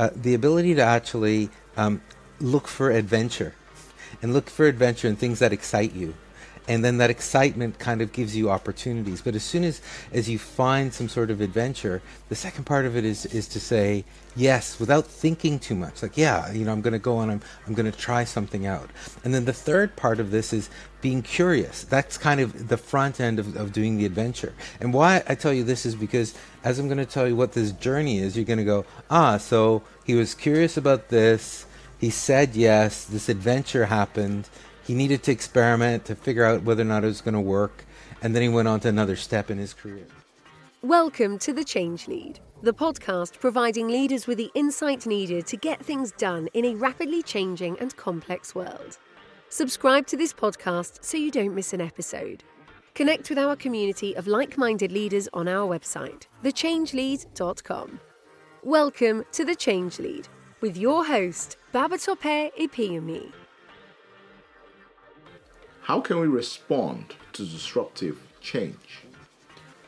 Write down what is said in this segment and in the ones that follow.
uh, the ability to actually um, look for adventure and look for adventure and things that excite you and then that excitement kind of gives you opportunities. But as soon as as you find some sort of adventure the second part of it is is to say yes without thinking too much. Like yeah you know i'm going to go and i'm i'm going to try something out. And then the third part of this is being curious. That's kind of the front end of, of doing the adventure. And why i tell you this is because as i'm going to tell you what this journey is you're going to go ah so he was curious about this. He said yes. This adventure happened he needed to experiment to figure out whether or not it was going to work, and then he went on to another step in his career. Welcome to The Change Lead, the podcast providing leaders with the insight needed to get things done in a rapidly changing and complex world. Subscribe to this podcast so you don't miss an episode. Connect with our community of like minded leaders on our website, thechangelead.com. Welcome to The Change Lead with your host, Babatope Ipinyomi. How can we respond to disruptive change?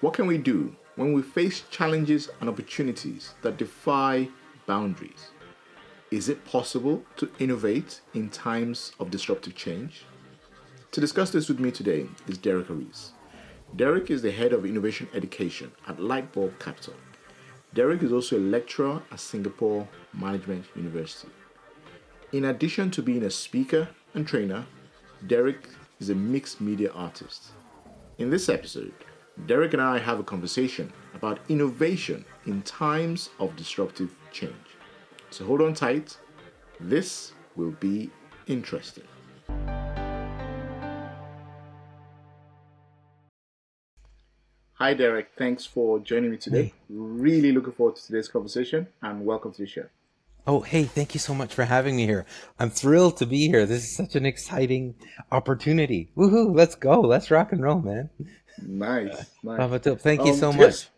What can we do when we face challenges and opportunities that defy boundaries? Is it possible to innovate in times of disruptive change? To discuss this with me today is Derek Ariss. Derek is the head of innovation education at Lightbulb Capital. Derek is also a lecturer at Singapore Management University. In addition to being a speaker and trainer, Derek is a mixed media artist. In this episode, Derek and I have a conversation about innovation in times of disruptive change. So hold on tight, this will be interesting. Hi, Derek. Thanks for joining me today. Hey. Really looking forward to today's conversation and welcome to the show. Oh, hey, thank you so much for having me here. I'm thrilled to be here. This is such an exciting opportunity. Woohoo, let's go. Let's rock and roll, man. Nice. nice. Thank you um, so much.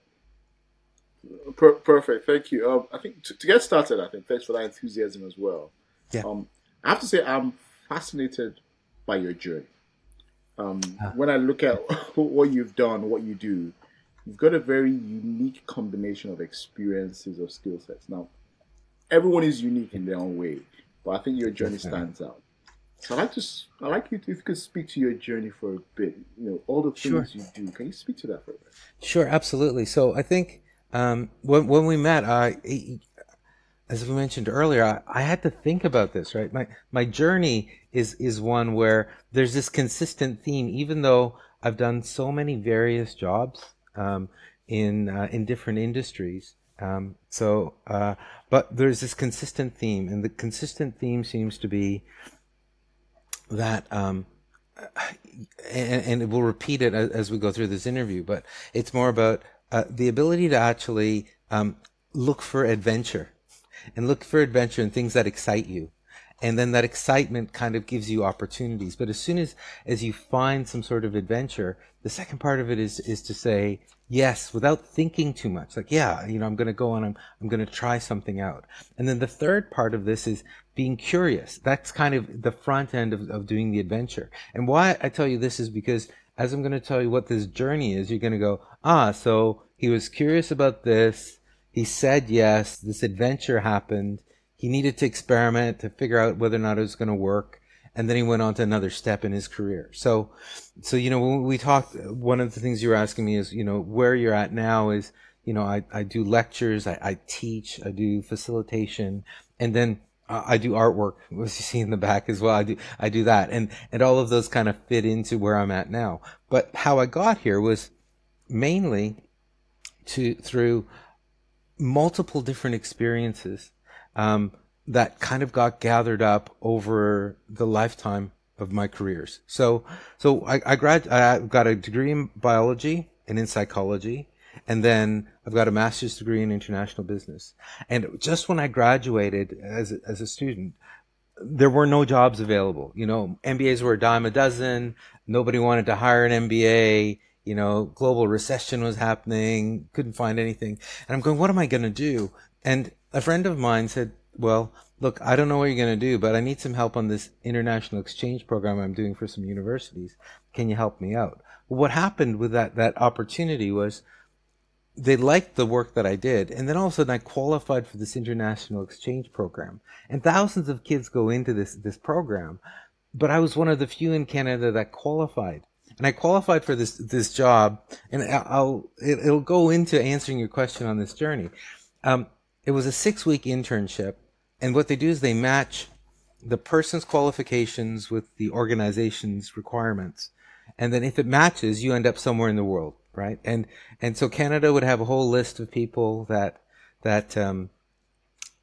Per- perfect. Thank you. Um, I think to, to, get started, I think thanks for that enthusiasm as well. Yeah. Um, I have to say, I'm fascinated by your journey. Um, ah. When I look at what you've done, what you do, you've got a very unique combination of experiences of skill sets. Now, everyone is unique in their own way, but I think your journey stands out. So I like to, I like you to, if you could speak to your journey for a bit. You know, all the things sure. you do. Can you speak to that for a bit? Sure, absolutely. So I think um, when when we met, I, as we mentioned earlier, I, I, had to think about this. Right, my my journey is is one where there's this consistent theme, even though I've done so many various jobs um, in uh, in different industries. Um, so, uh, but there's this consistent theme, and the consistent theme seems to be that, um, and, and we'll repeat it as, we go through this interview, but it's more about uh, the ability to actually um, look for adventure and look for adventure and things that excite you and then that excitement kind of gives you opportunities. But as soon as as you find some sort of adventure the second part of it is is to say yes without thinking too much. Like yeah you know i'm going to go and i'm i'm going to try something out. And then the third part of this is being curious. That's kind of the front end of, of doing the adventure. And why i tell you this is because as i'm going to tell you what this journey is you're going to go ah so he was curious about this. He said yes. This adventure happened he needed to experiment to figure out whether or not it was going to work and then he went on to another step in his career. So, so you know, when we talked, one of the things you were asking me is, you know, where you're at now is, you know, I, I do lectures, I, I teach, I do facilitation, and then I do artwork, as you see in the back as well. I do, I do that, and and all of those kind of fit into where I'm at now. But how I got here was mainly to through multiple different experiences. Um, that kind of got gathered up over the lifetime of my careers. So, so I, I grad, I got a degree in biology and in psychology. And then I've got a master's degree in international business. And just when I graduated as, as a student, there were no jobs available. You know, MBAs were a dime a dozen. Nobody wanted to hire an MBA. You know, global recession was happening. Couldn't find anything. And I'm going, what am I going to do? And a friend of mine said, well, look, I don't know what you're going to do, but I need some help on this international exchange program I'm doing for some universities. Can you help me out? Well, what happened with that, that opportunity was they liked the work that I did. And then all of a sudden I qualified for this international exchange program. And thousands of kids go into this, this program. But I was one of the few in Canada that qualified. And I qualified for this, this job. And I'll, it, will go into answering your question on this journey. Um, it was a six week internship. And what they do is they match the person's qualifications with the organization's requirements. And then if it matches, you end up somewhere in the world right? And and so Canada would have a whole list of people that that um,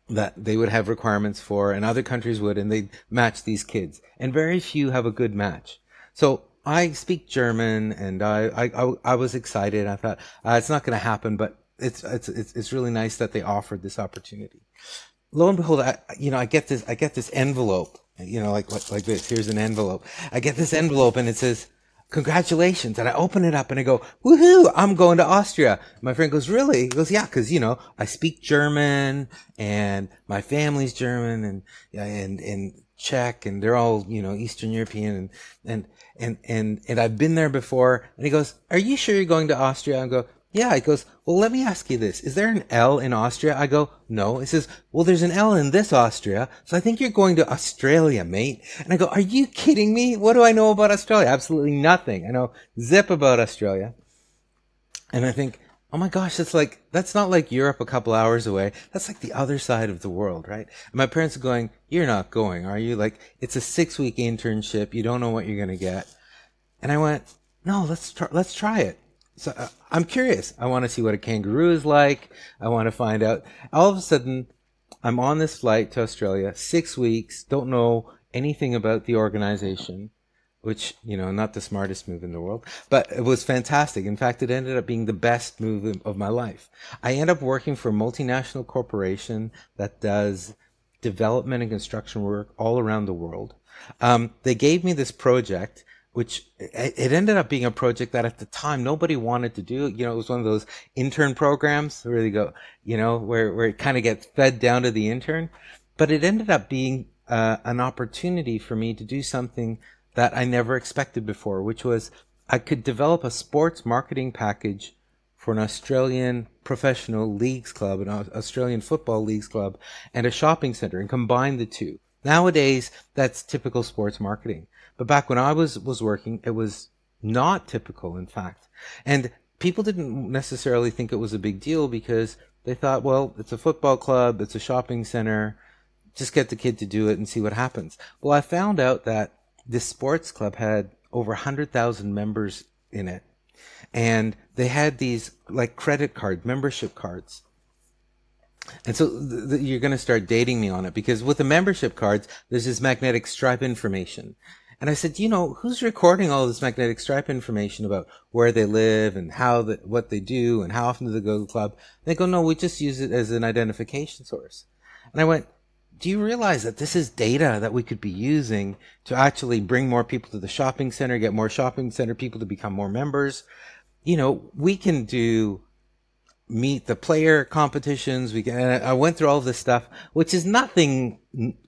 that they would have requirements for, and other countries would, and they match these kids. And very few have a good match. So I speak German, and I I, I, was excited. I thought uh, it's not going to happen, but it's, it's it's really nice that they offered this opportunity. Lo and behold, I you know I get this I get this envelope, you know like like this. Here's an envelope. I get this envelope, and it says congratulations. And I open it up and I go, woohoo, I'm going to Austria. My friend goes, really? He goes, yeah, cause you know, I speak German and my family's German and, and, and Czech and they're all, you know, Eastern European and, and, and, and, and I've been there before. And he goes, are you sure you're going to Austria? I go, yeah, he goes, well, let me ask you this. Is there an L in Austria? I go, no. He says, well, there's an L in this Austria. So I think you're going to Australia, mate. And I go, are you kidding me? What do I know about Australia? Absolutely nothing. I know zip about Australia. And I think, oh my gosh, that's like, that's not like Europe a couple hours away. That's like the other side of the world, right? And my parents are going, you're not going, are you? Like, it's a six week internship. You don't know what you're going to get. And I went, no, let's try, let's try it. So uh, I'm curious. I want to see what a kangaroo is like. I want to find out. All of a sudden, I'm on this flight to Australia, six weeks, don't know anything about the organization, which, you know, not the smartest move in the world, but it was fantastic. In fact, it ended up being the best move of my life. I end up working for a multinational corporation that does development and construction work all around the world. Um, they gave me this project which it ended up being a project that at the time nobody wanted to do. You know, it was one of those intern programs where they go, you know, where, where it kind of gets fed down to the intern. But it ended up being uh, an opportunity for me to do something that I never expected before, which was I could develop a sports marketing package for an Australian professional leagues club, an Australian football leagues club, and a shopping center and combine the two. Nowadays, that's typical sports marketing. But back when I was, was working, it was not typical, in fact. And people didn't necessarily think it was a big deal because they thought, well, it's a football club, it's a shopping center, just get the kid to do it and see what happens. Well, I found out that this sports club had over 100,000 members in it. And they had these like credit card membership cards. And so th- th- you're going to start dating me on it because with the membership cards, there's this magnetic stripe information. And I said, you know, who's recording all this magnetic stripe information about where they live and how the, what they do and how often do they go to the club? And they go, no, we just use it as an identification source. And I went, do you realize that this is data that we could be using to actually bring more people to the shopping center, get more shopping center people to become more members? You know, we can do meet the player competitions. We can, I went through all this stuff, which is nothing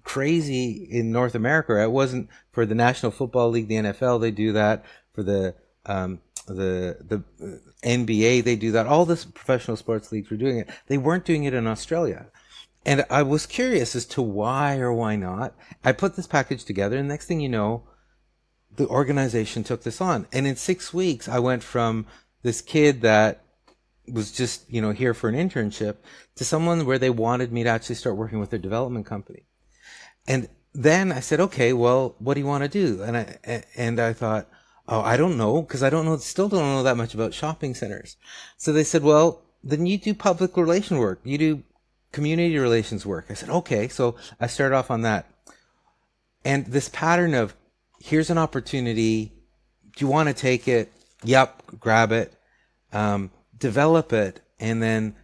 crazy in North America. It wasn't for the National Football League, the NFL. They do that for the um, the the NBA. They do that. All the professional sports leagues were doing it. They weren't doing it in Australia. And I was curious as to why or why not. I put this package together, and next thing you know, the organization took this on. And in six weeks, I went from this kid that was just you know here for an internship to someone where they wanted me to actually start working with their development company. And then i said okay well what do you want to do? And i and i thought oh i don't know because i don't know still don't know that much about shopping centers. So they said well then you do public relation work. You do community relations work. I said okay. So i started off on that. And this pattern of here's an opportunity. Do you want to take it? Yep grab it. Um, develop it and then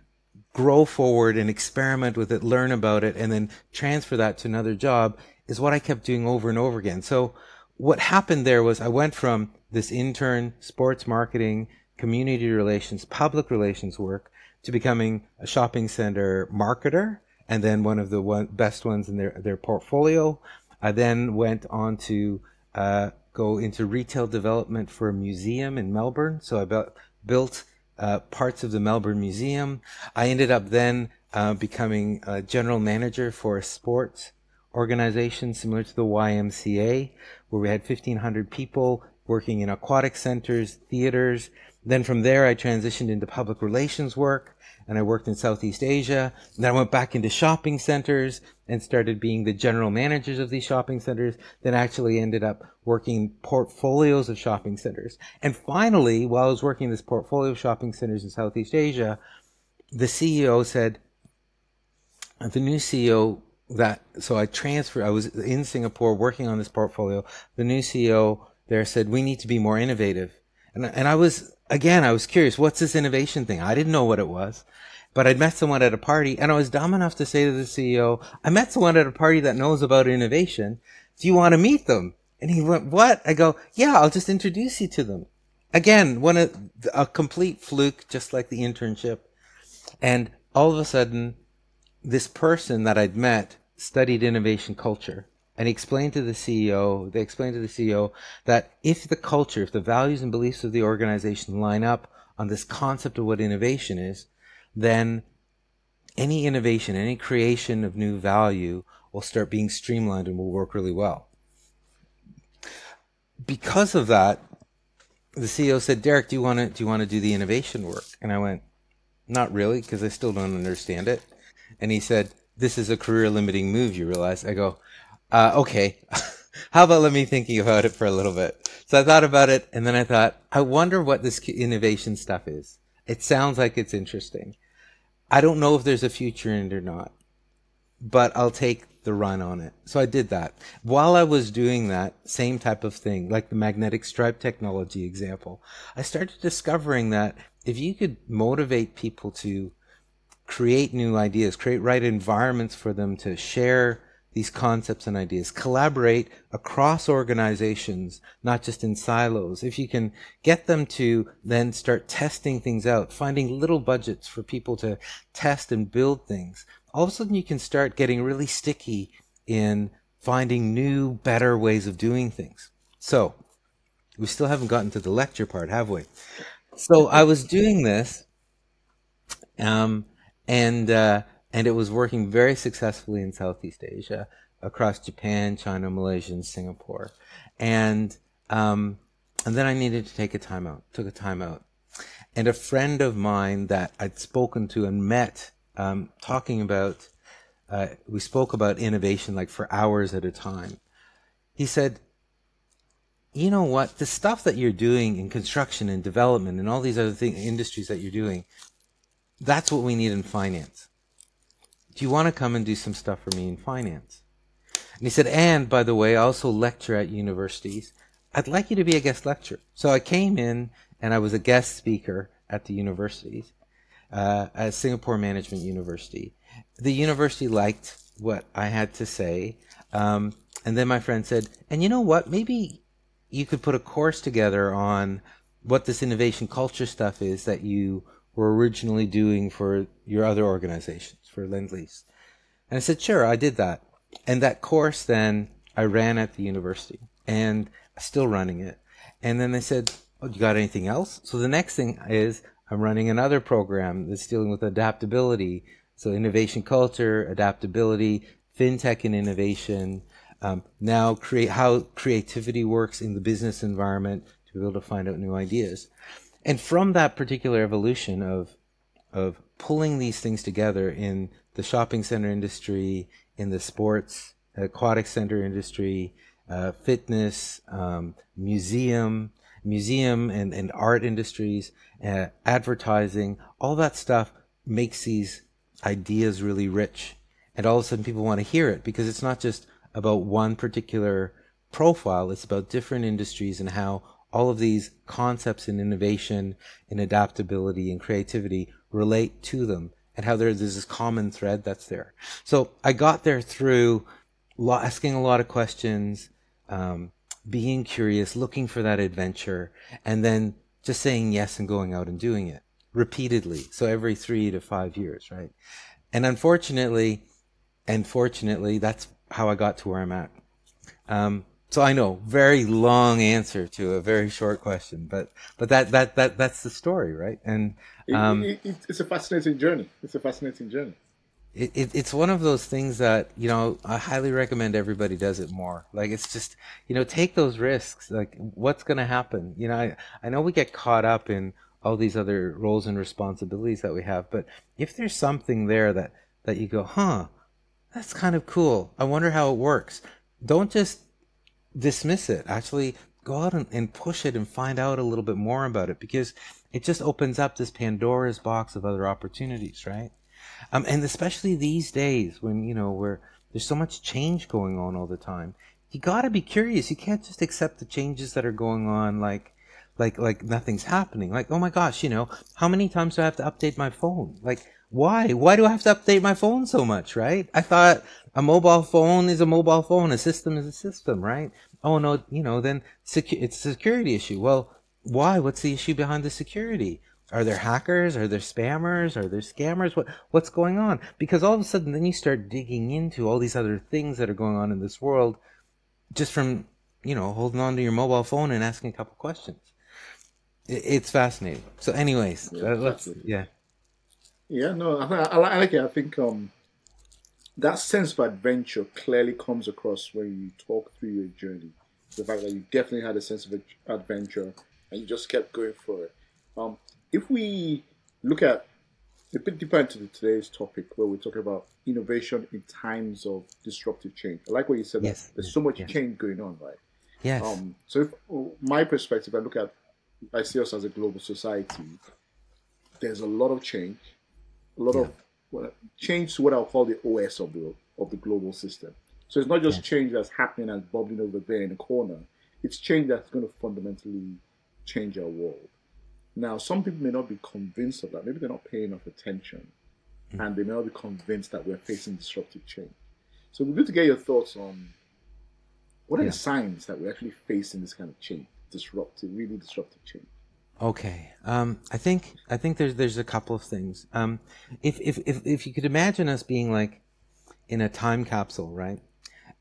grow forward and experiment with it, learn about it, and then transfer that to another job is what I kept doing over and over again. So what happened there was I went from this intern sports marketing, community relations, public relations work to becoming a shopping center marketer and then one of the one, best ones in their, their portfolio. I then went on to uh, go into retail development for a museum in Melbourne. So I built uh, parts of the Melbourne Museum. I ended up then uh, becoming a general manager for a sports organization similar to the YMCA, where we had 1,500 people working in aquatic centers, theaters. Then from there, I transitioned into public relations work and I worked in Southeast Asia. And then I went back into shopping centers and started being the general managers of these shopping centers. Then actually ended up working portfolios of shopping centers. And finally, while I was working this portfolio of shopping centers in Southeast Asia, the CEO said, the new CEO that, so I transferred, I was in Singapore working on this portfolio. The new CEO there said, we need to be more innovative. And, and I was, again, I was curious, what's this innovation thing? I didn't know what it was. But I'd met someone at a party and I was dumb enough to say to the CEO, I met someone at a party that knows about innovation. Do you want to meet them? And he went, what? I go, yeah, I'll just introduce you to them. Again, one a complete fluke, just like the internship. And all of a sudden, this person that I'd met studied innovation culture and explained to the CEO, they explained to the CEO that if the culture, if the values and beliefs of the organization line up on this concept of what innovation is, then any innovation, any creation of new value will start being streamlined and will work really well. Because of that, the CEO said, Derek, do you want to, do you want to do the innovation work? And I went, not really, because I still don't understand it. And he said, this is a career limiting move, you realize? I go, uh, okay, how about let me thinking about it for a little bit? So I thought about it and then I thought, I wonder what this innovation stuff is. It sounds like it's interesting. I don't know if there's a future in it or not, but I'll take the run on it. So I did that. While I was doing that same type of thing, like the magnetic stripe technology example, I started discovering that if you could motivate people to create new ideas, create right environments for them to share these concepts and ideas, collaborate across organizations, not just in silos. If you can get them to then start testing things out, finding little budgets for people to test and build things, all of a sudden you can start getting really sticky in finding new, better ways of doing things. So, we still haven't gotten to the lecture part, have we? So I was doing this, um, and uh, and it was working very successfully in Southeast Asia, across Japan, China, Malaysia, and Singapore. And um, and then I needed to take a time out. Took a time out, and a friend of mine that I'd spoken to and met, um, talking about, uh, we spoke about innovation like for hours at a time. He said, "You know what? The stuff that you're doing in construction and development and all these other industries that you're doing, that's what we need in finance." Do you want to come and do some stuff for me in finance? And he said, and by the way, I also lecture at universities. I'd like you to be a guest lecturer. So I came in and I was a guest speaker at the universities, uh, at Singapore Management University. The university liked what I had to say. Um, and then my friend said, and you know what? Maybe you could put a course together on what this innovation culture stuff is that you were originally doing for your other organizations for Lend Lease. And I said, sure, I did that. And that course then I ran at the university and still running it. And then they said, oh, you got anything else? So the next thing is I'm running another program that's dealing with adaptability. So innovation culture, adaptability, fintech and innovation. Um, now create how creativity works in the business environment to be able to find out new ideas. And from that particular evolution of of pulling these things together in the shopping center industry, in the sports aquatic center industry, uh, fitness, um, museum, museum and, and art industries, uh, advertising, all that stuff makes these ideas really rich. And all of a sudden people want to hear it because it's not just about one particular profile, it's about different industries and how all of these concepts in innovation, in adaptability and creativity relate to them and how there's this common thread that's there. So I got there through asking a lot of questions, um, being curious, looking for that adventure, and then just saying yes and going out and doing it repeatedly. So every three to five years, right? And unfortunately, and fortunately, that's how I got to where I'm at. Um, so I know very long answer to a very short question, but but that that that that's the story, right? And um, it, it, it's a fascinating journey. It's a fascinating journey. It, it, it's one of those things that you know I highly recommend everybody does it more. Like it's just you know take those risks. Like what's going to happen? You know I I know we get caught up in all these other roles and responsibilities that we have, but if there's something there that that you go, huh, that's kind of cool. I wonder how it works. Don't just dismiss it. Actually, go out and, and push it and find out a little bit more about it because it just opens up this Pandora's box of other opportunities, right? Um, and especially these days when, you know, where there's so much change going on all the time, you gotta be curious. You can't just accept the changes that are going on like, like, like nothing's happening. Like, oh my gosh, you know, how many times do I have to update my phone? Like, why? Why do I have to update my phone so much, right? I thought a mobile phone is a mobile phone, a system is a system, right? Oh no, you know, then secu- it's a security issue. Well, why? What's the issue behind the security? Are there hackers? Are there spammers? Are there scammers? What what's going on? Because all of a sudden then you start digging into all these other things that are going on in this world just from, you know, holding on to your mobile phone and asking a couple questions. It's fascinating. So anyways, yeah, let's yeah. Yeah, no, I, I, I like it. I think um, that sense of adventure clearly comes across when you talk through your journey. The fact that you definitely had a sense of adventure and you just kept going for it. Um, if we look at a bit deeper into today's topic, where we're talking about innovation in times of disruptive change, I like what you said. Yes. there's so much yes. change going on, right? Yes. Um, so, if, my perspective, I look at, I see us as a global society. There's a lot of change a lot yeah. of well, change to what I'll call the OS of the of the global system. So it's not just yeah. change that's happening and bubbling over there in the corner. It's change that's going to fundamentally change our world. Now, some people may not be convinced of that. Maybe they're not paying enough attention, mm-hmm. and they may not be convinced that we're facing disruptive change. So we're good to get your thoughts on what are yeah. the signs that we're actually facing this kind of change, disruptive, really disruptive change. Okay. Um, I think I think there's there's a couple of things. Um, if, if if if you could imagine us being like in a time capsule, right?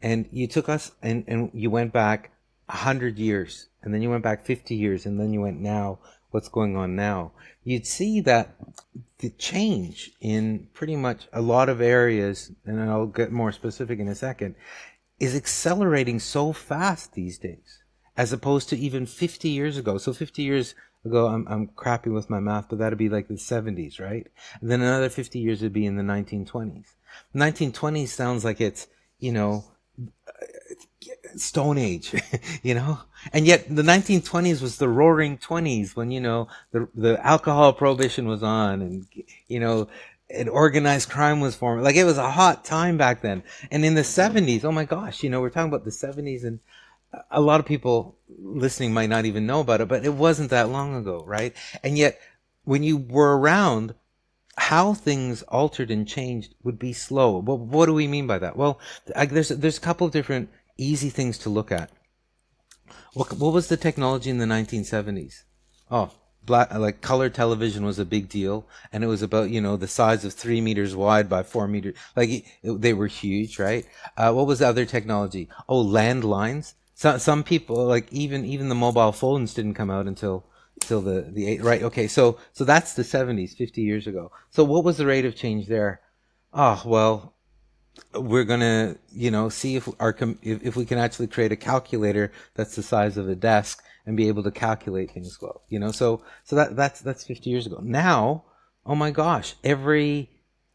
And you took us and and you went back hundred years, and then you went back fifty years, and then you went now. What's going on now? You'd see that the change in pretty much a lot of areas, and I'll get more specific in a second, is accelerating so fast these days, as opposed to even 50 years ago. So 50 years ago, I'm, I'm crappy with my math, but that'd be like the 70s, right? And then another 50 years would be in the 1920s. 1920s sounds like it's, you know, Stone Age, you know? And yet the 1920s was the roaring 20s when, you know, the, the alcohol prohibition was on and, you know, and organized crime was forming. Like it was a hot time back then. And in the 70s, oh my gosh, you know, we're talking about the 70s and a lot of people listening might not even know about it, but it wasn't that long ago, right? And yet, when you were around, how things altered and changed would be slow. What do we mean by that? Well, I, there's there's a couple of different easy things to look at. What what was the technology in the 1970s? Oh, black like color television was a big deal, and it was about you know the size of three meters wide by four meters. Like it, they were huge, right? Uh, what was the other technology? Oh, landlines some some people like even even the mobile phones didn't come out until until the the eight right okay so so that's the 70s 50 years ago. So what was the rate of change there? Oh well we're gonna you know see if our if, if we can actually create a calculator that's the size of a desk and be able to calculate things well you know? So so that that's that's 50 years ago. Now oh my gosh every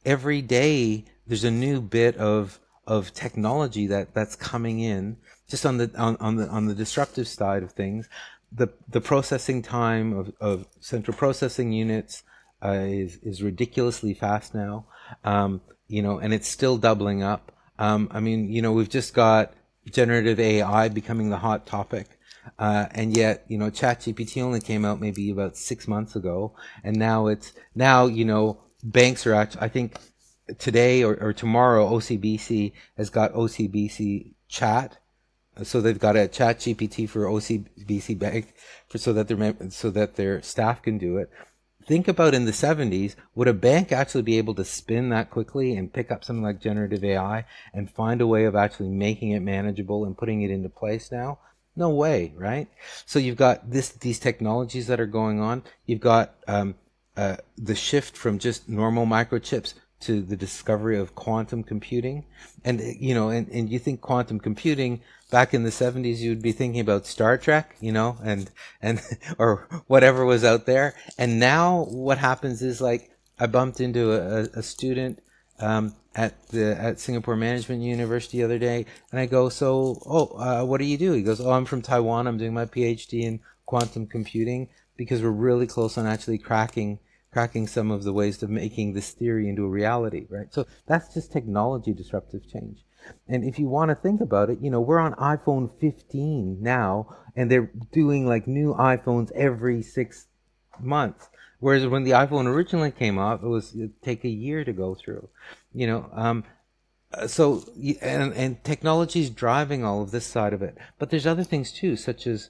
every day there's a new bit of of technology that that's coming in just on the on, on the on the disruptive side of things the the processing time of, of central processing units uh, is is ridiculously fast now. Um, you know and it's still doubling up. Um, I mean you know we've just got generative AI becoming the hot topic. Uh, and yet, you know, ChatGPT only came out maybe about six months ago, and now it's now you know banks are actually. I think today or, or tomorrow OCBC has got OCBC chat. So they've got a chat GPT for OCBC bank for so that their so that their staff can do it. think about in the 70s, would a bank actually be able to spin that quickly and pick up something like generative AI and find a way of actually making it manageable and putting it into place now? No way, right? So you've got this these technologies that are going on. You've got um, uh, the shift from just normal microchips to the discovery of quantum computing. And, you know, and, and you think quantum computing back in the 70s, you'd be thinking about Star Trek, you know, and, and, or whatever was out there. And now what happens is like, I bumped into a, a student, um, at the at Singapore Management University the other day, and I go, "So, oh, uh, what do you do?" He goes, "Oh, I'm from Taiwan. I'm doing my PhD in quantum computing because we're really close on actually cracking cracking some of the ways of making this theory into a reality, right? So that's just technology disruptive change. And if you want to think about it, you know, we're on iPhone 15 now, and they're doing like new iPhones every six months. Whereas when the iPhone originally came out, it was take a year to go through, you know. Um, so and and technology is driving all of this side of it, but there's other things too, such as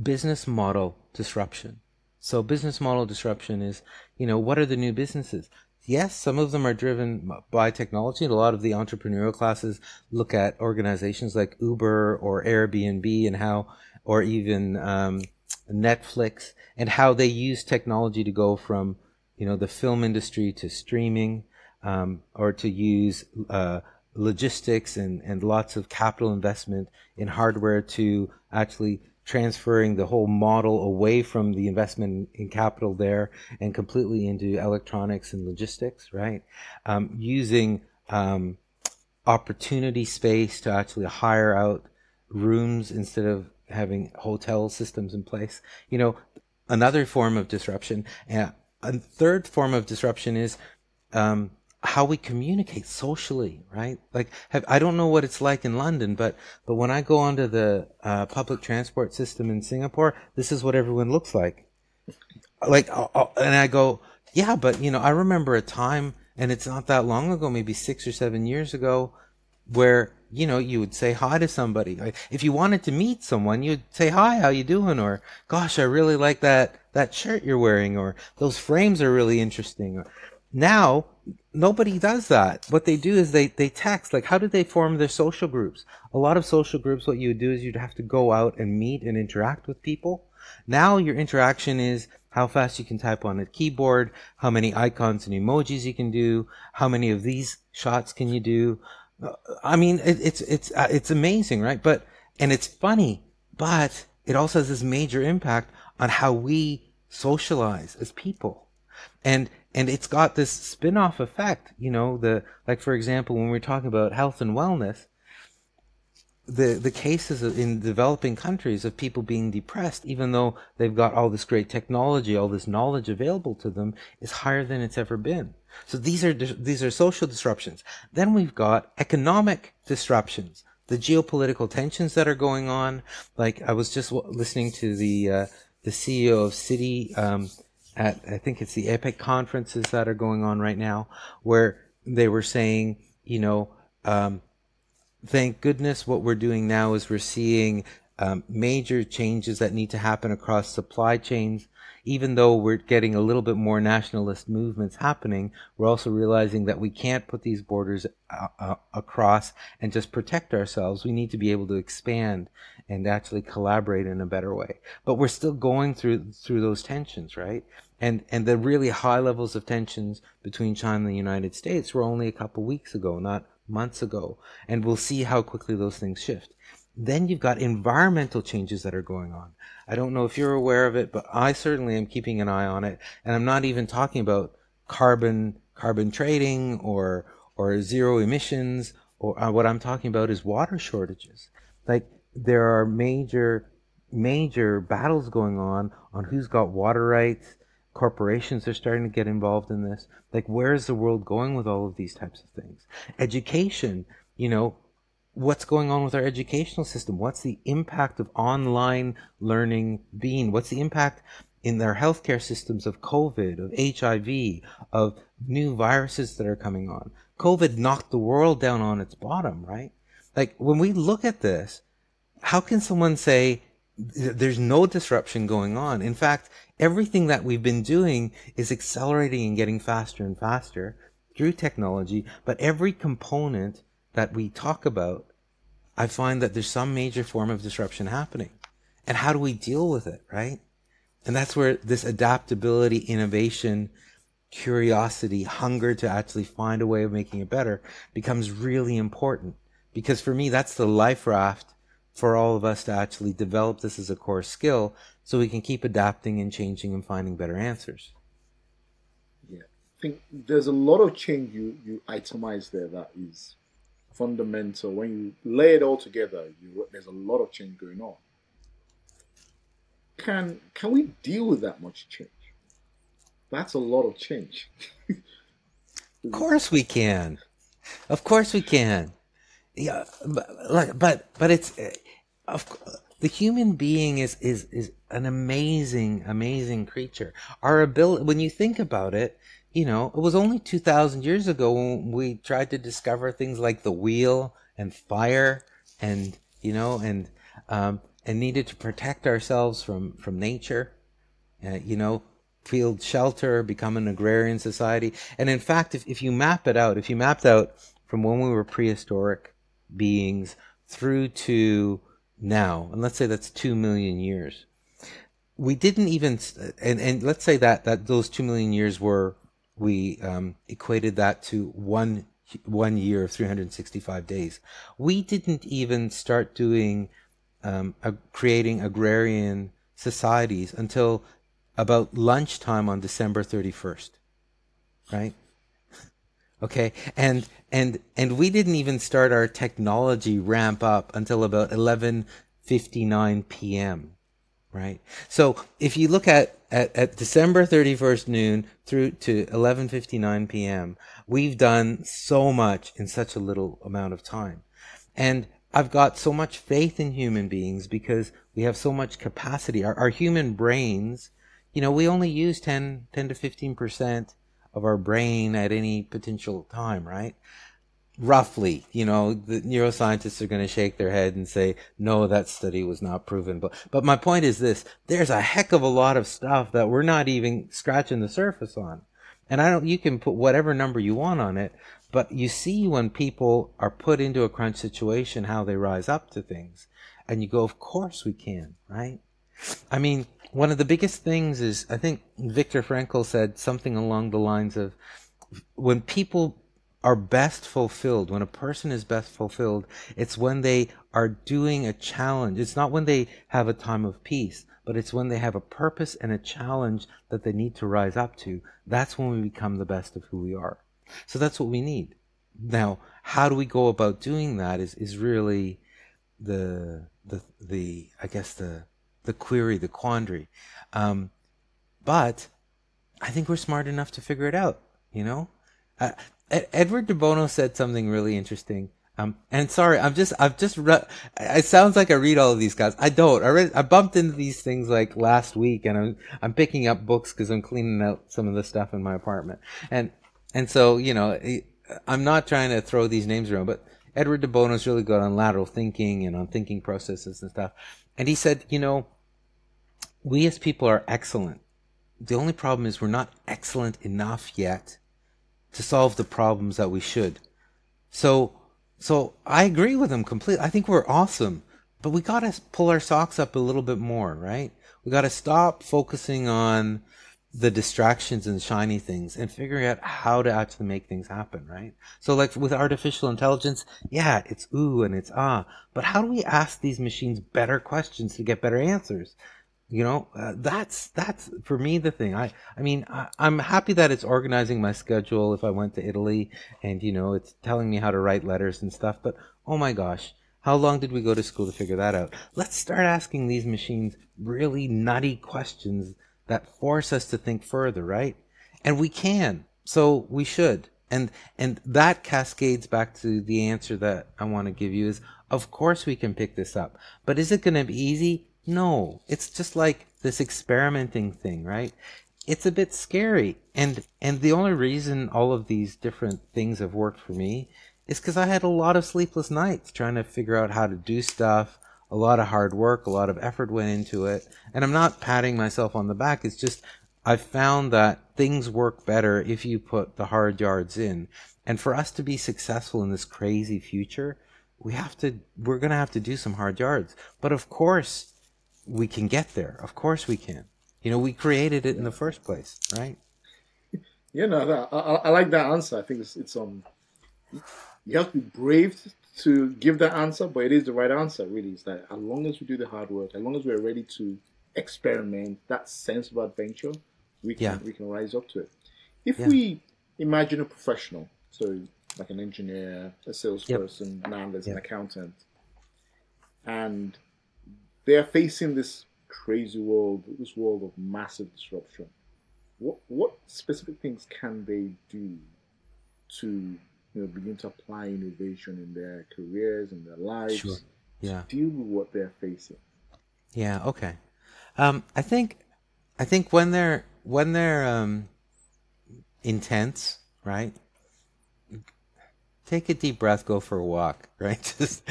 business model disruption. So business model disruption is, you know, what are the new businesses? Yes, some of them are driven by technology. And a lot of the entrepreneurial classes look at organizations like Uber or Airbnb and how, or even um, Netflix, and how they use technology to go from, you know, the film industry to streaming, um, or to use uh, logistics and, and lots of capital investment in hardware to actually transferring the whole model away from the investment in capital there and completely into electronics and logistics, right? Um, using um, opportunity space to actually hire out rooms instead of having hotel systems in place. You know, another form of disruption. And a third form of disruption is um, how we communicate socially, right? Like, have, I don't know what it's like in London, but but when I go onto the uh, public transport system in Singapore, this is what everyone looks like. Like, uh, uh, and I go, yeah, but you know, I remember a time, and it's not that long ago, maybe six or seven years ago, where you know you would say hi to somebody. Like, if you wanted to meet someone, you'd say hi, how you doing, or gosh, I really like that that shirt you're wearing, or those frames are really interesting. Or, now nobody does that. What they do is they, they text. Like, how do they form their social groups? A lot of social groups, what you would do is you'd have to go out and meet and interact with people. Now your interaction is how fast you can type on a keyboard, how many icons and emojis you can do, how many of these shots can you do. Uh, I mean, it, it's, it's, uh, it's amazing, right? But, and it's funny, but it also has this major impact on how we socialize as people. And and it's got this spin-off effect you know the like for example when we're talking about health and wellness the the cases in developing countries of people being depressed even though they've got all this great technology all this knowledge available to them is higher than it's ever been. So these are these are social disruptions. Then we've got economic disruptions the geopolitical tensions that are going on. Like i was just listening to the uh, the ceo of citi um, at I think it's the APEC conferences that are going on right now, where they were saying, you know, um, thank goodness what we're doing now is we're seeing um, major changes that need to happen across supply chains. Even though we're getting a little bit more nationalist movements happening, we're also realizing that we can't put these borders uh, uh, across and just protect ourselves. We need to be able to expand and actually collaborate in a better way. But we're still going through through those tensions, right? And and the really high levels of tensions between China and the United States were only a couple weeks ago, not months ago. And we'll see how quickly those things shift. Then you've got environmental changes that are going on. I don't know if you're aware of it, but I certainly am keeping an eye on it. And I'm not even talking about carbon carbon trading or or zero emissions or uh, what I'm talking about is water shortages. Like there are major major battles going on on who's got water rights. Corporations are starting to get involved in this. Like, where is the world going with all of these types of things? Education, you know, what's going on with our educational system? What's the impact of online learning being? What's the impact in their healthcare systems of COVID, of HIV, of new viruses that are coming on? COVID knocked the world down on its bottom, right? Like, when we look at this, how can someone say there's no disruption going on? In fact, everything that we've been doing is accelerating and getting faster and faster through technology. But every component that we talk about, I find that there's some major form of disruption happening. And how do we deal with it, right? And that's where this adaptability, innovation, curiosity, hunger to actually find a way of making it better becomes really important. Because for me, that's the life raft for all of us to actually develop this as a core skill so we can keep adapting and changing and finding better answers. Yeah. I think there's a lot of change you, you itemize there that is fundamental. When you lay it all together, you, there's a lot of change going on. Can can we deal with that much change? That's a lot of change. of course we can. Of course we can. Yeah, but but but it's of the human being is is is an amazing amazing creature. Our ability when you think about it, you know, it was only 2000 years ago when we tried to discover things like the wheel and fire and you know and um, and needed to protect ourselves from from nature. Uh, you know, field shelter, become an agrarian society. And in fact, if, if you map it out, if you mapped out from when we were prehistoric beings through to now, and let's say that's two million years, we didn't even, and, and let's say that, that those two million years were, we um, equated that to one one year of 365 days. We didn't even start doing um, a, creating agrarian societies until about lunchtime on December 31st, right? Okay, and and and we didn't even start our technology ramp up until about 11:59 p.m. Right. So if you look at, at at December 31st noon through to 11:59 p.m., we've done so much in such a little amount of time, and I've got so much faith in human beings because we have so much capacity. Our, our human brains, you know, we only use 10, 10 to 15% of our brain at any potential time, right? Roughly, you know, the neuroscientists are going to shake their head and say, no, that study was not proven. But, but my point is this, there's a heck of a lot of stuff that we're not even scratching the surface on. And I don't, you can put whatever number you want on it, but you see when people are put into a crunch situation, how they rise up to things. And you go, of course we can, right? I mean, one of the biggest things is, I think Viktor Frankl said something along the lines of, when people are best fulfilled, when a person is best fulfilled, it's when they are doing a challenge. It's not when they have a time of peace, but it's when they have a purpose and a challenge that they need to rise up to. That's when we become the best of who we are. So that's what we need. Now, how do we go about doing that is, is really the, the, the, I guess the, the query, the quandary. Um, but I think we're smart enough to figure it out, you know? Uh, Edward de Bono said something really interesting. Um, and sorry, I'm just, I've just, it sounds like I read all of these guys. I don't. I read, I bumped into these things like last week and I'm, I'm picking up books because I'm cleaning out some of the stuff in my apartment. And and so, you know, I'm not trying to throw these names around, but Edward de Bono's really good on lateral thinking and on thinking processes and stuff. And he said, you know, we as people are excellent. The only problem is we're not excellent enough yet to solve the problems that we should. So, so I agree with him completely. I think we're awesome, but we got to pull our socks up a little bit more, right? We got to stop focusing on the distractions and shiny things and figuring out how to actually make things happen, right? So like with artificial intelligence, yeah, it's ooh and it's ah, but how do we ask these machines better questions to get better answers? You know, uh, that's that's for me the thing. I I mean, I, I'm happy that it's organizing my schedule if I went to Italy and you know, it's telling me how to write letters and stuff, but oh my gosh, how long did we go to school to figure that out? Let's start asking these machines really nutty questions that force us to think further, right? And we can. So we should. And and that cascades back to the answer that I want to give you is of course we can pick this up. But is it going to be easy? No. It's just like this experimenting thing, right? It's a bit scary. And and the only reason all of these different things have worked for me is cuz I had a lot of sleepless nights trying to figure out how to do stuff, a lot of hard work, a lot of effort went into it. And I'm not patting myself on the back. It's just I've found that things work better if you put the hard yards in. And for us to be successful in this crazy future, we have to we're going to have to do some hard yards. But of course, we can get there. Of course we can. You know, we created it in the first place, right? Yeah, no, that, I, I like that answer. I think it's, it's um, you have to be brave to give that answer, but it is the right answer. Really, is that as long as we do the hard work, as long as we're ready to experiment, that sense of adventure, we can Yeah. we can rise up to it. If Yeah. we imagine a professional, so like an engineer, a salesperson, there's an Yep. accountant, and they're facing this crazy world, this world of massive disruption. What what specific things can they do to you know begin to apply innovation in their careers and their lives Sure. Yeah. to deal with what they're facing? Yeah. Okay. Um, I think, I think when they're when they're um, intense, right? Take a deep breath, go for a walk, right? Just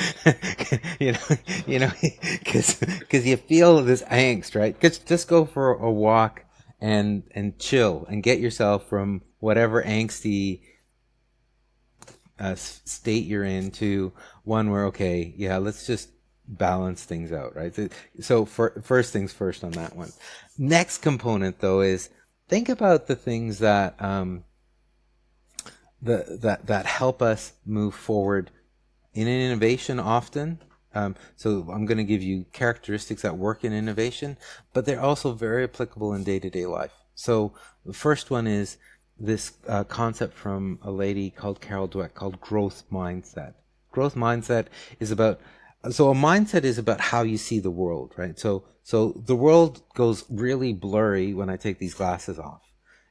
you know, you know, because because you feel this angst, right? Just just go for a walk and and chill and get yourself from whatever angsty uh, state you're in to one where okay, yeah, let's just balance things out, right? So- for, first things first on that one. Next component though is think about the things that um, the, that that help us move forward in an innovation often. Um, so I'm going to give you characteristics that work in innovation, but they're also very applicable in day-to-day life. So the first one is this uh, concept from a lady called Carol Dweck called growth mindset. Growth mindset is about so a mindset is about how you see the world, right? So so the world goes really blurry when I take these glasses off.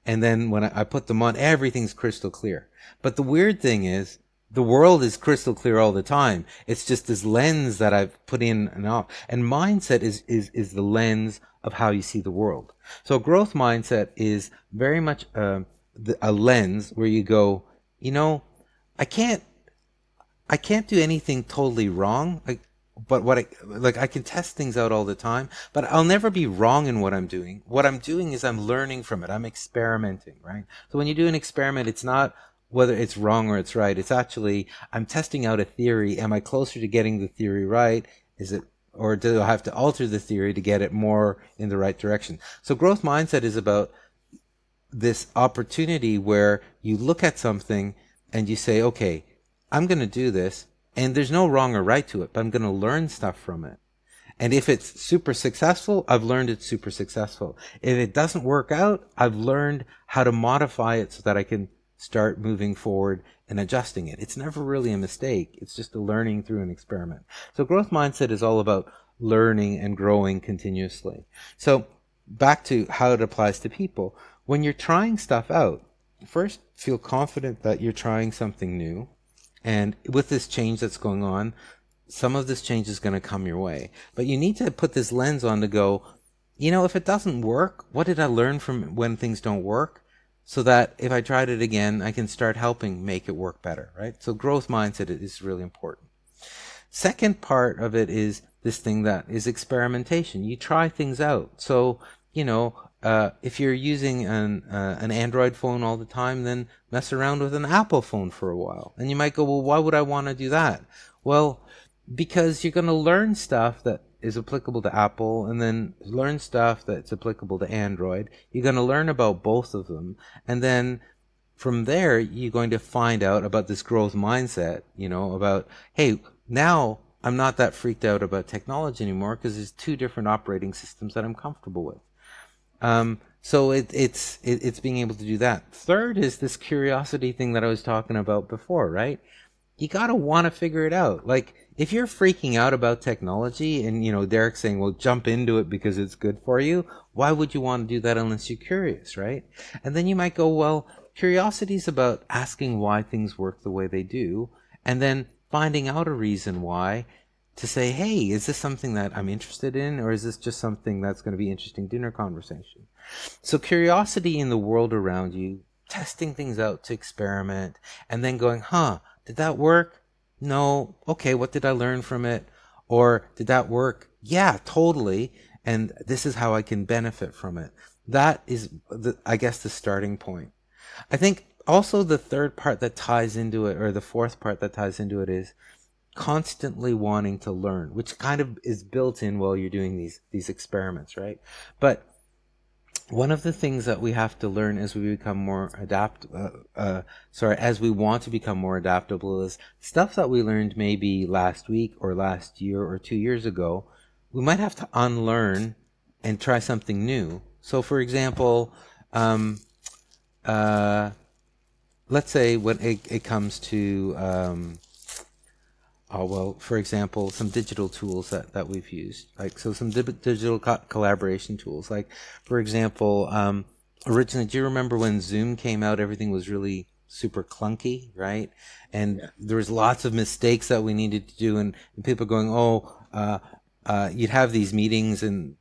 And then when I, I put them on, everything's crystal clear. But the weird thing is, the world is crystal clear all the time. It's just this lens that I've put in and off. And mindset is, is, is the lens of how you see the world. So growth mindset is very much uh, the, a lens where you go, you know, I can't, I can't do anything totally wrong. Like, but what I like, I can test things out all the time, but I'll never be wrong in what I'm doing. What I'm doing is I'm learning from it. I'm experimenting, right? So when you do an experiment, it's not whether it's wrong or it's right. It's actually I'm testing out a theory. Am I closer to getting the theory right? Is it or do I have to alter the theory to get it more in the right direction? So growth mindset is about this opportunity where you look at something and you say, okay, I'm going to do this and there's no wrong or right to it, but I'm going to learn stuff from it. And if it's super successful, I've learned it's super successful. If it doesn't work out, I've learned how to modify it so that I can start moving forward and adjusting it. It's never really a mistake. It's just a learning through an experiment. So growth mindset is all about learning and growing continuously. So back to how it applies to people. When you're trying stuff out, first feel confident that you're trying something new. And with this change that's going on, some of this change is going to come your way. But you need to put this lens on to go, you know, if it doesn't work, what did I learn from when things don't work? So that if I tried it again, I can start helping make it work better, right? So growth mindset is really important. Second part of it is this thing that is experimentation. You try things out. So, you know, uh, if you're using an, uh, an Android phone all the time, then mess around with an Apple phone for a while. And you might go, well, why would I want to do that? Well, because you're going to learn stuff that is applicable to Apple and then learn stuff that's applicable to Android. You're going to learn about both of them. And then from there, you're going to find out about this growth mindset, you know, about, hey, now I'm not that freaked out about technology anymore because there's two different operating systems that I'm comfortable with. Um, so it, it's it, it's being able to do that. Third is this curiosity thing that I was talking about before, right? You gotta want to figure it out. Like if you're freaking out about technology, and you know Derek's saying, "Well, jump into it because it's good for you." Why would you want to do that unless you're curious, right? And then you might go, "Well, curiosity is about asking why things work the way they do, and then finding out a reason why." To say, hey, is this something that I'm interested in, or is this just something that's going to be interesting dinner conversation? So curiosity in the world around you, testing things out to experiment, and then going, huh, did that work? No. Okay, what did I learn from it? Or did that work? Yeah, totally. And this is how I can benefit from it. That is, the, I guess, the starting point. I think also the third part that ties into it, or the fourth part that ties into it, is constantly wanting to learn, which kind of is built in while you're doing these these experiments, right? But one of the things that we have to learn as we become more adapt, uh, uh, sorry, as we want to become more adaptable is stuff that we learned maybe last week or last year or two years ago. We might have to unlearn and try something new. So, for example, um, uh, let's say when it, it comes to um, oh well for example some digital tools that, that we've used like so some di- digital co- collaboration tools like for example um, originally do you remember when zoom came out everything was really super clunky right and yeah. there was lots of mistakes that we needed to do and, and people going oh uh, uh, you'd have these meetings and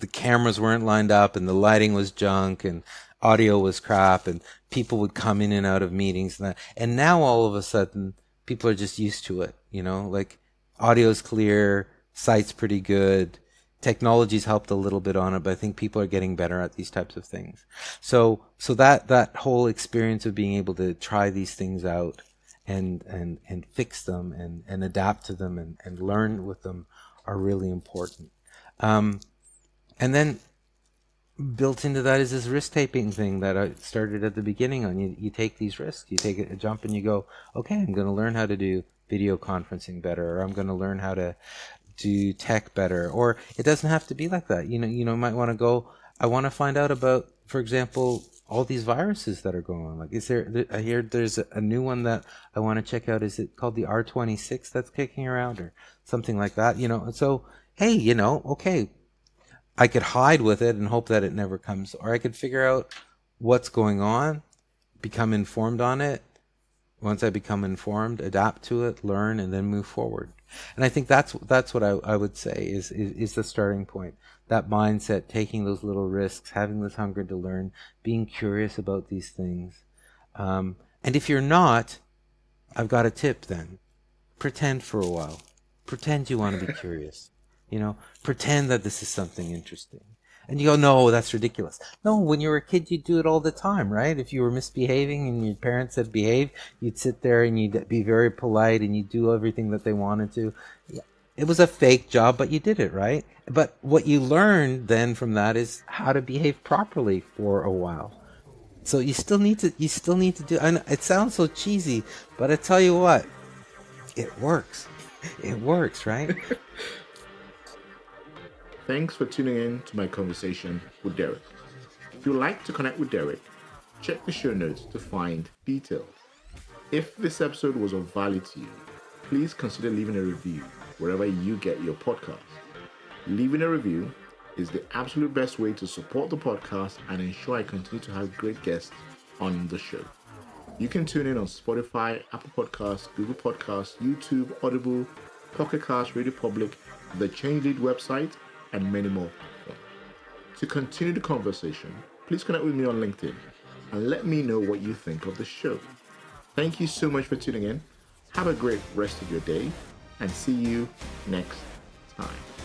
the cameras weren't lined up and the lighting was junk and audio was crap and people would come in and out of meetings and, that. and now all of a sudden people are just used to it you know like audio's clear site's pretty good technology's helped a little bit on it but i think people are getting better at these types of things so so that that whole experience of being able to try these things out and and and fix them and and adapt to them and and learn with them are really important um, and then built into that is this risk taking thing that I started at the beginning on. You, you take these risks, you take a jump and you go, okay, I'm going to learn how to do video conferencing better, or I'm going to learn how to do tech better, or it doesn't have to be like that. You know, you know, might want to go, I want to find out about, for example, all these viruses that are going on. Like, is there, I hear there's a new one that I want to check out. Is it called the R26 that's kicking around or something like that? You know, so, hey, you know, okay, I could hide with it and hope that it never comes, or I could figure out what's going on, become informed on it. Once I become informed, adapt to it, learn, and then move forward. And I think that's that's what I, I would say is, is is the starting point. That mindset, taking those little risks, having this hunger to learn, being curious about these things. Um, and if you're not, I've got a tip then. Pretend for a while. Pretend you want to be curious. You know, pretend that this is something interesting. And you go, no, that's ridiculous. No, when you were a kid, you'd do it all the time, right? If you were misbehaving and your parents said behave, you'd sit there and you'd be very polite and you'd do everything that they wanted to. It was a fake job, but you did it, right? But what you learned then from that is how to behave properly for a while. So you still need to, you still need to do, and it sounds so cheesy, but I tell you what, it works. It works, right? Thanks for tuning in to my conversation with Derek. If you'd like to connect with Derek, check the show notes to find details. If this episode was of value to you, please consider leaving a review wherever you get your podcast. Leaving a review is the absolute best way to support the podcast and ensure I continue to have great guests on the show. You can tune in on Spotify, Apple Podcasts, Google Podcasts, YouTube, Audible, Pocket Cast, Radio Public, the Change Lead website, and many more. To continue the conversation, please connect with me on LinkedIn and let me know what you think of the show. Thank you so much for tuning in. Have a great rest of your day and see you next time.